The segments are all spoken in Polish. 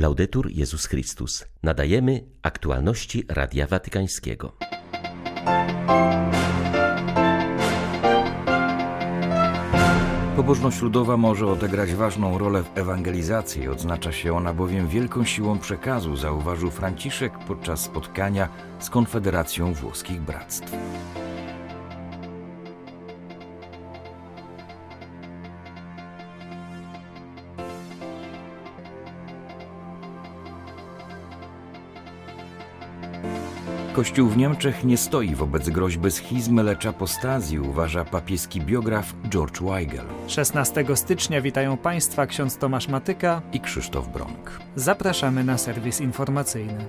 Laudetur Jezus Chrystus. Nadajemy aktualności Radia Watykańskiego. Pobożność ludowa może odegrać ważną rolę w ewangelizacji. Odznacza się ona bowiem wielką siłą przekazu, zauważył Franciszek podczas spotkania z Konfederacją Włoskich Bractw. Kościół w Niemczech nie stoi wobec groźby schizmy, lecz apostazji, uważa papieski biograf George Weigel. 16 stycznia witają Państwa ksiądz Tomasz Matyka i Krzysztof Bronk. Zapraszamy na serwis informacyjny.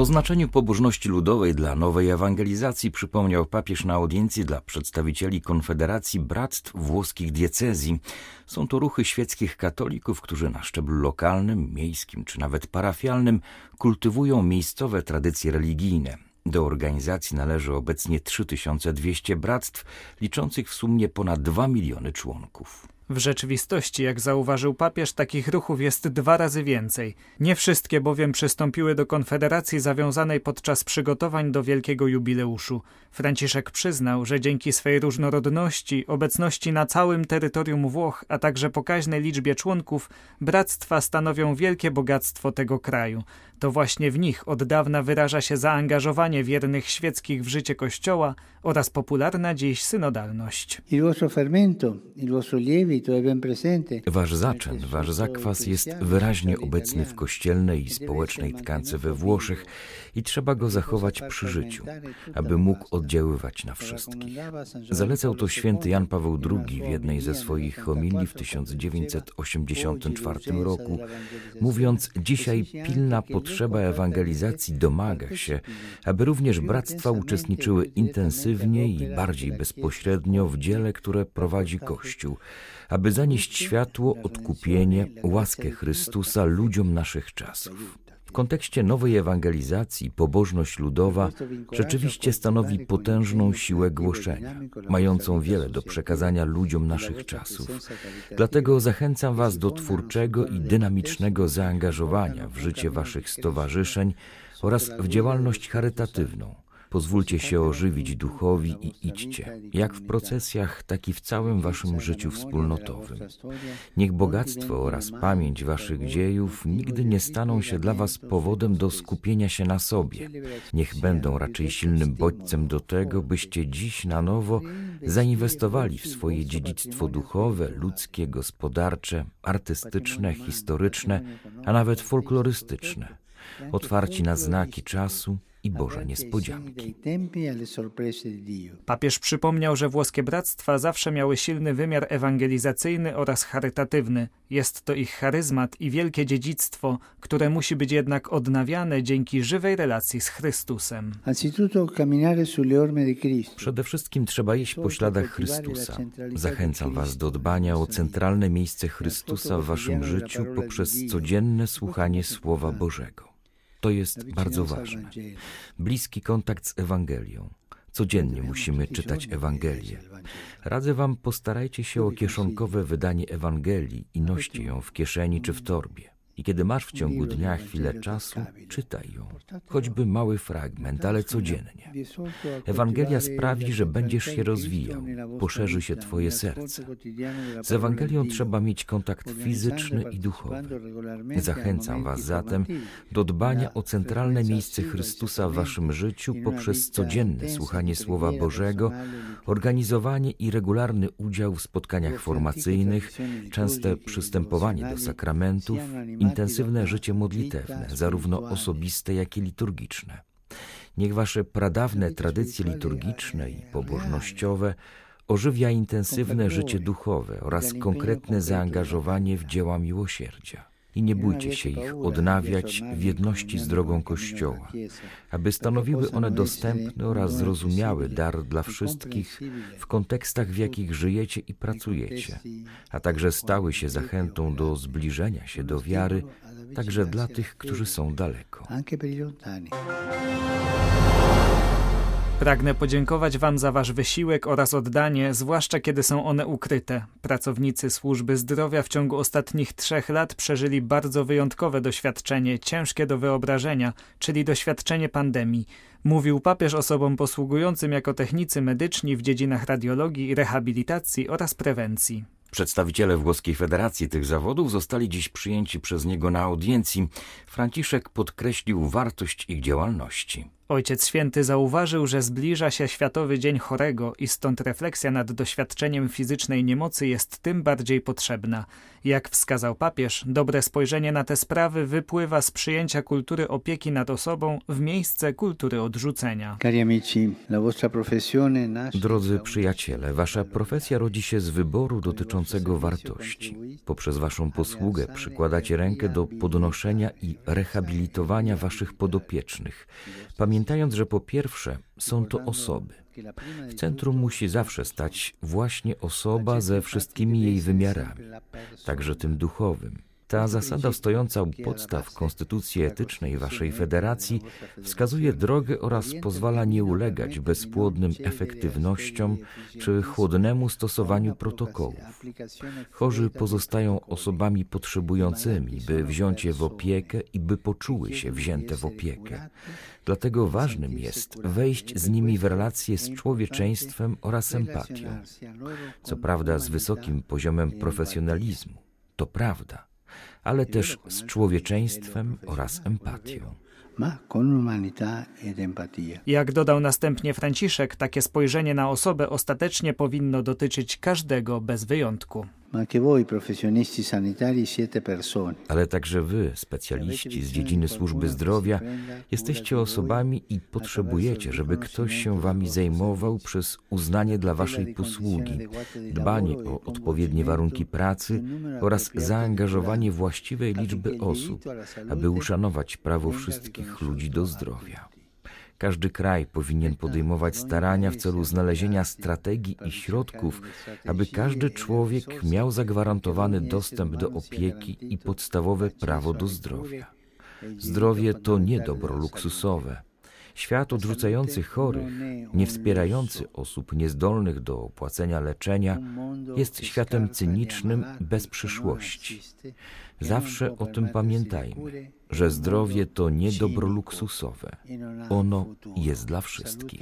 O znaczeniu pobożności ludowej dla nowej ewangelizacji przypomniał papież na audiencji dla przedstawicieli Konfederacji Bractw Włoskich Diecezji. Są to ruchy świeckich katolików, którzy na szczeblu lokalnym, miejskim czy nawet parafialnym kultywują miejscowe tradycje religijne. Do organizacji należy obecnie 3200 bractw, liczących w sumie ponad 2 miliony członków. W rzeczywistości, jak zauważył papież, takich ruchów jest dwa razy więcej. Nie wszystkie bowiem przystąpiły do konfederacji zawiązanej podczas przygotowań do wielkiego jubileuszu. Franciszek przyznał, że dzięki swej różnorodności, obecności na całym terytorium Włoch, a także pokaźnej liczbie członków, bractwa stanowią wielkie bogactwo tego kraju. To właśnie w nich od dawna wyraża się zaangażowanie wiernych świeckich w życie Kościoła oraz popularna dziś synodalność. Wasz zaczyn, wasz zakwas jest wyraźnie obecny w kościelnej i społecznej tkance we Włoszech i trzeba go zachować przy życiu, aby mógł oddziaływać na wszystkich. Zalecał to święty Jan Paweł II w jednej ze swoich homilii w 1984 roku, mówiąc: Dzisiaj pilna potrzeba ewangelizacji domaga się, aby również bractwa uczestniczyły intensywniej i bardziej bezpośrednio w dziele, które prowadzi Kościół aby zanieść światło, odkupienie, łaskę Chrystusa ludziom naszych czasów. W kontekście nowej ewangelizacji pobożność ludowa rzeczywiście stanowi potężną siłę głoszenia, mającą wiele do przekazania ludziom naszych czasów. Dlatego zachęcam Was do twórczego i dynamicznego zaangażowania w życie Waszych stowarzyszeń oraz w działalność charytatywną Pozwólcie się ożywić duchowi i idźcie, jak w procesjach, tak i w całym waszym życiu wspólnotowym. Niech bogactwo oraz pamięć waszych dziejów nigdy nie staną się dla was powodem do skupienia się na sobie. Niech będą raczej silnym bodźcem do tego, byście dziś na nowo zainwestowali w swoje dziedzictwo duchowe, ludzkie, gospodarcze, artystyczne, historyczne, a nawet folklorystyczne. Otwarci na znaki czasu, i Boże niespodzianki. Papież przypomniał, że włoskie bractwa zawsze miały silny wymiar ewangelizacyjny oraz charytatywny. Jest to ich charyzmat i wielkie dziedzictwo, które musi być jednak odnawiane dzięki żywej relacji z Chrystusem. Przede wszystkim trzeba iść po śladach Chrystusa. Zachęcam Was do dbania o centralne miejsce Chrystusa w Waszym życiu poprzez codzienne słuchanie Słowa Bożego. To jest bardzo ważne. Bliski kontakt z Ewangelią. Codziennie musimy czytać Ewangelię. Radzę Wam, postarajcie się o kieszonkowe wydanie Ewangelii i noście ją w kieszeni czy w torbie. I kiedy masz w ciągu dnia chwilę czasu, czytaj ją, choćby mały fragment, ale codziennie. Ewangelia sprawi, że będziesz się rozwijał, poszerzy się Twoje serce. Z Ewangelią trzeba mieć kontakt fizyczny i duchowy. Zachęcam Was zatem do dbania o centralne miejsce Chrystusa w Waszym życiu poprzez codzienne słuchanie Słowa Bożego, organizowanie i regularny udział w spotkaniach formacyjnych, częste przystępowanie do sakramentów, intensywne życie modlitewne, zarówno osobiste, jak i liturgiczne. Niech wasze pradawne tradycje liturgiczne i pobożnościowe ożywia intensywne życie duchowe oraz konkretne zaangażowanie w dzieła miłosierdzia i nie bójcie się ich odnawiać w jedności z drogą Kościoła, aby stanowiły one dostępny oraz zrozumiały dar dla wszystkich w kontekstach, w jakich żyjecie i pracujecie, a także stały się zachętą do zbliżenia się do wiary, także dla tych, którzy są daleko. Pragnę podziękować Wam za Wasz wysiłek oraz oddanie, zwłaszcza kiedy są one ukryte. Pracownicy służby zdrowia w ciągu ostatnich trzech lat przeżyli bardzo wyjątkowe doświadczenie, ciężkie do wyobrażenia, czyli doświadczenie pandemii. Mówił papież osobom posługującym jako technicy medyczni w dziedzinach radiologii, rehabilitacji oraz prewencji. Przedstawiciele włoskiej federacji tych zawodów zostali dziś przyjęci przez niego na audiencji. Franciszek podkreślił wartość ich działalności. Ojciec Święty zauważył, że zbliża się Światowy Dzień Chorego i stąd refleksja nad doświadczeniem fizycznej niemocy jest tym bardziej potrzebna. Jak wskazał papież, dobre spojrzenie na te sprawy wypływa z przyjęcia kultury opieki nad osobą w miejsce kultury odrzucenia. Drodzy przyjaciele, wasza profesja rodzi się z wyboru dotyczącego wartości. Poprzez waszą posługę przykładacie rękę do podnoszenia i rehabilitowania waszych podopiecznych. Pamiętając, że po pierwsze są to osoby. W centrum musi zawsze stać właśnie osoba ze wszystkimi jej wymiarami, także tym duchowym. Ta zasada stojąca u podstaw konstytucji etycznej waszej federacji wskazuje drogę oraz pozwala nie ulegać bezpłodnym efektywnościom czy chłodnemu stosowaniu protokołów. Chorzy pozostają osobami potrzebującymi, by wziąć je w opiekę i by poczuły się wzięte w opiekę. Dlatego ważnym jest wejść z nimi w relacje z człowieczeństwem oraz empatią. Co prawda z wysokim poziomem profesjonalizmu. To prawda ale też z człowieczeństwem oraz empatią. Jak dodał następnie Franciszek, takie spojrzenie na osobę ostatecznie powinno dotyczyć każdego bez wyjątku. Ale także wy, specjaliści z dziedziny służby zdrowia, jesteście osobami i potrzebujecie, żeby ktoś się wami zajmował przez uznanie dla waszej posługi, dbanie o odpowiednie warunki pracy oraz zaangażowanie właściwej liczby osób, aby uszanować prawo wszystkich ludzi do zdrowia. Każdy kraj powinien podejmować starania w celu znalezienia strategii i środków, aby każdy człowiek miał zagwarantowany dostęp do opieki i podstawowe prawo do zdrowia. Zdrowie to nie dobro luksusowe. Świat odrzucający chorych, nie wspierający osób niezdolnych do opłacenia leczenia, jest światem cynicznym, bez przyszłości. Zawsze o tym pamiętajmy, że zdrowie to nie dobro luksusowe. Ono jest dla wszystkich.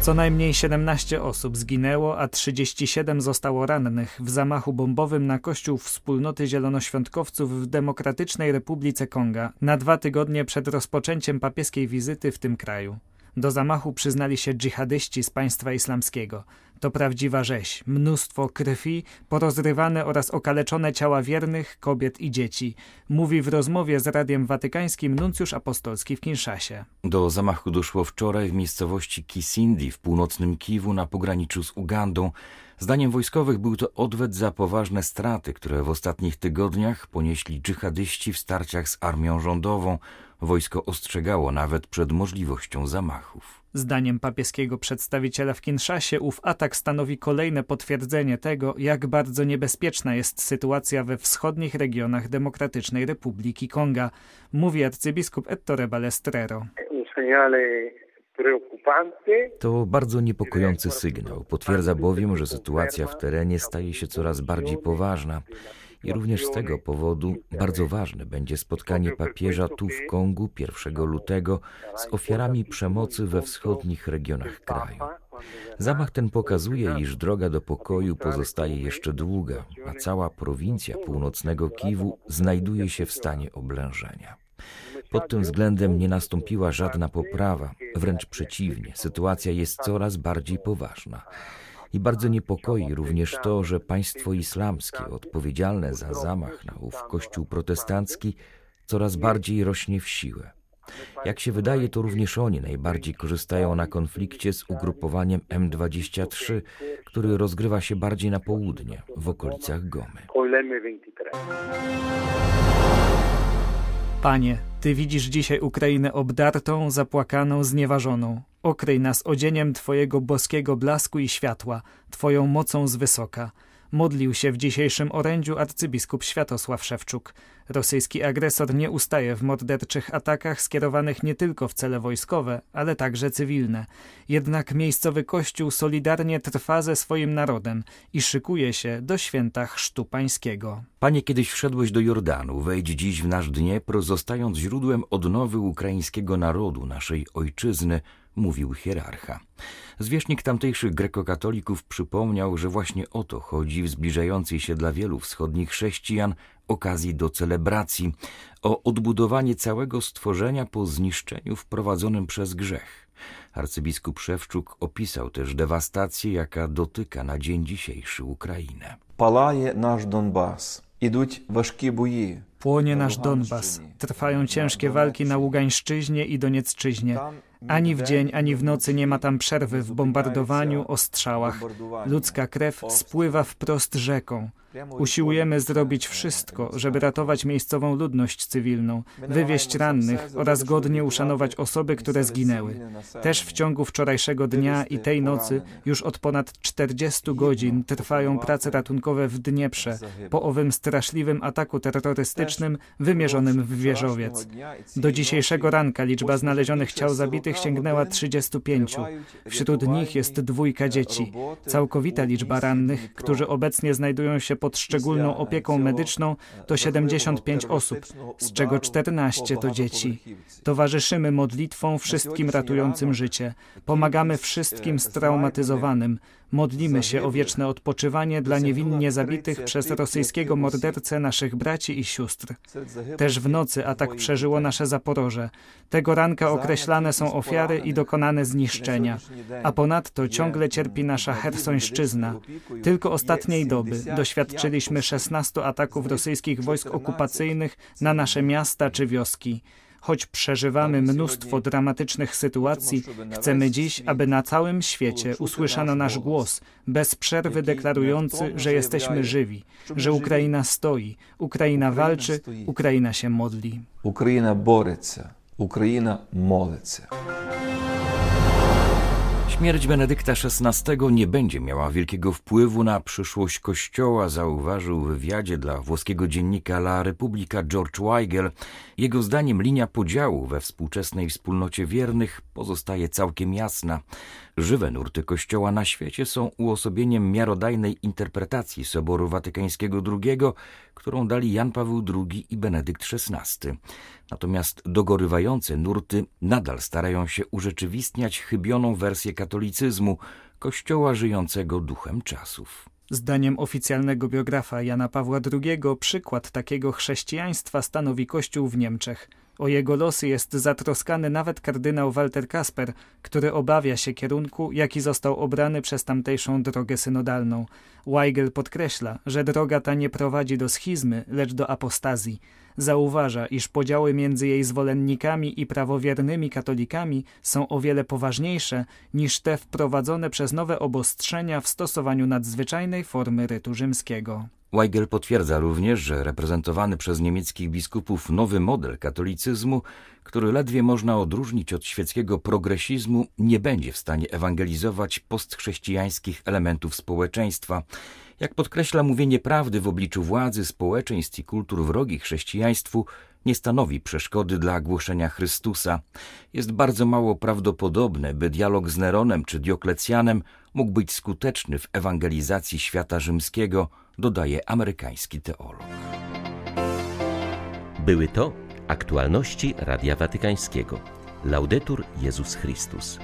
Co najmniej 17 osób zginęło, a 37 zostało rannych w zamachu bombowym na kościół wspólnoty zielonoświątkowców w Demokratycznej Republice Konga na dwa tygodnie przed rozpoczęciem papieskiej wizyty w tym kraju. Do zamachu przyznali się dżihadyści z państwa islamskiego. To prawdziwa rzeź, mnóstwo krwi, porozrywane oraz okaleczone ciała wiernych, kobiet i dzieci, mówi w rozmowie z Radiem Watykańskim nuncjusz apostolski w Kinszasie. Do zamachu doszło wczoraj w miejscowości Kisindi w północnym Kiwu na pograniczu z Ugandą. Zdaniem wojskowych był to odwet za poważne straty, które w ostatnich tygodniach ponieśli dżihadyści w starciach z armią rządową. Wojsko ostrzegało nawet przed możliwością zamachów. Zdaniem papieskiego przedstawiciela w Kinszasie ów atak stanowi kolejne potwierdzenie tego, jak bardzo niebezpieczna jest sytuacja we wschodnich regionach Demokratycznej Republiki Konga, mówi arcybiskup Ettore Balestrero. To bardzo niepokojący sygnał. Potwierdza bowiem, że sytuacja w terenie staje się coraz bardziej poważna. I również z tego powodu bardzo ważne będzie spotkanie papieża tu w Kongu 1 lutego z ofiarami przemocy we wschodnich regionach kraju. Zamach ten pokazuje, iż droga do pokoju pozostaje jeszcze długa, a cała prowincja północnego Kiwu znajduje się w stanie oblężenia. Pod tym względem nie nastąpiła żadna poprawa, wręcz przeciwnie, sytuacja jest coraz bardziej poważna. I bardzo niepokoi również to, że państwo islamskie, odpowiedzialne za zamach na ów kościół protestancki, coraz bardziej rośnie w siłę. Jak się wydaje, to również oni najbardziej korzystają na konflikcie z ugrupowaniem M23, który rozgrywa się bardziej na południe, w okolicach Gomy. Panie, Ty widzisz dzisiaj Ukrainę obdartą, zapłakaną, znieważoną. Okryj nas odzieniem Twojego boskiego blasku i światła, Twoją mocą z wysoka. Modlił się w dzisiejszym orędziu arcybiskup Światosław Szewczuk. Rosyjski agresor nie ustaje w morderczych atakach skierowanych nie tylko w cele wojskowe, ale także cywilne. Jednak miejscowy kościół solidarnie trwa ze swoim narodem i szykuje się do święta Chrztu Pańskiego. Panie, kiedyś wszedłeś do Jordanu, wejdź dziś w nasz Dniepr, zostając źródłem odnowy ukraińskiego narodu, naszej ojczyzny, mówił hierarcha. Zwierzchnik tamtejszych grekokatolików przypomniał, że właśnie o to chodzi w zbliżającej się dla wielu wschodnich chrześcijan okazji do celebracji, o odbudowanie całego stworzenia po zniszczeniu wprowadzonym przez grzech. Arcybiskup Szewczuk opisał też dewastację, jaka dotyka na dzień dzisiejszy Ukrainę. Palaje nasz Donbas, idąć ważkie boje, Płonie nasz Donbas. Trwają ciężkie walki na Ługańszczyźnie i Doniecczyźnie. Ani w dzień, ani w nocy nie ma tam przerwy w bombardowaniu, ostrzałach. Ludzka krew spływa wprost rzeką. Usiłujemy zrobić wszystko, żeby ratować miejscową ludność cywilną, wywieźć rannych oraz godnie uszanować osoby, które zginęły. Też w ciągu wczorajszego dnia i tej nocy już od ponad 40 godzin trwają prace ratunkowe w Dnieprze po owym straszliwym ataku terrorystycznym wymierzonym w wieżowiec. Do dzisiejszego ranka liczba znalezionych ciał zabitych sięgnęła 35. Wśród nich jest dwójka dzieci. Całkowita liczba rannych, którzy obecnie znajdują się pod szczególną opieką medyczną to 75 osób, z czego 14 to dzieci. Towarzyszymy modlitwą wszystkim ratującym życie. Pomagamy wszystkim straumatyzowanym. Modlimy się o wieczne odpoczywanie dla niewinnie zabitych przez rosyjskiego mordercę naszych braci i sióstr. Też w nocy atak przeżyło nasze Zaporoże. Tego ranka określane są ofiary i dokonane zniszczenia. A ponadto ciągle cierpi nasza Hersońszczyzna. Tylko ostatniej doby doświadczyliśmy 16 ataków rosyjskich wojsk okupacyjnych na nasze miasta czy wioski. Choć przeżywamy mnóstwo dramatycznych sytuacji, chcemy dziś, aby na całym świecie usłyszano nasz głos, bez przerwy deklarujący, że jesteśmy żywi, że Ukraina stoi, Ukraina walczy, Ukraina się modli. Ukraina boryca, Ukraina moleca. Śmierć Benedykta XVI nie będzie miała wielkiego wpływu na przyszłość Kościoła, zauważył w wywiadzie dla włoskiego dziennika La Repubblica George Weigel. Jego zdaniem linia podziału we współczesnej wspólnocie wiernych pozostaje całkiem jasna. Żywe nurty Kościoła na świecie są uosobieniem miarodajnej interpretacji Soboru Watykańskiego II, którą dali Jan Paweł II i Benedykt XVI. Natomiast dogorywające nurty nadal starają się urzeczywistniać chybioną wersję katolicyzmu, Kościoła żyjącego duchem czasów. Zdaniem oficjalnego biografa Jana Pawła II przykład takiego chrześcijaństwa stanowi Kościół w Niemczech. O jego losy jest zatroskany nawet kardynał Walter Kasper, który obawia się kierunku, jaki został obrany przez tamtejszą drogę synodalną. Weigel podkreśla, że droga ta nie prowadzi do schizmy, lecz do apostazji. Zauważa, iż podziały między jej zwolennikami i prawowiernymi katolikami są o wiele poważniejsze niż te wprowadzone przez nowe obostrzenia w stosowaniu nadzwyczajnej formy rytu rzymskiego. Weigel potwierdza również, że reprezentowany przez niemieckich biskupów nowy model katolicyzmu, który ledwie można odróżnić od świeckiego progresizmu, nie będzie w stanie ewangelizować postchrześcijańskich elementów społeczeństwa. Jak podkreśla mówienie prawdy w obliczu władzy, społeczeństw i kultur wrogich chrześcijaństwu, nie stanowi przeszkody dla głoszenia Chrystusa. Jest bardzo mało prawdopodobne, by dialog z Neronem czy Dioklecjanem mógł być skuteczny w ewangelizacji świata rzymskiego, dodaje amerykański teolog. Były to aktualności Radia Watykańskiego. Laudetur Jezus Chrystus.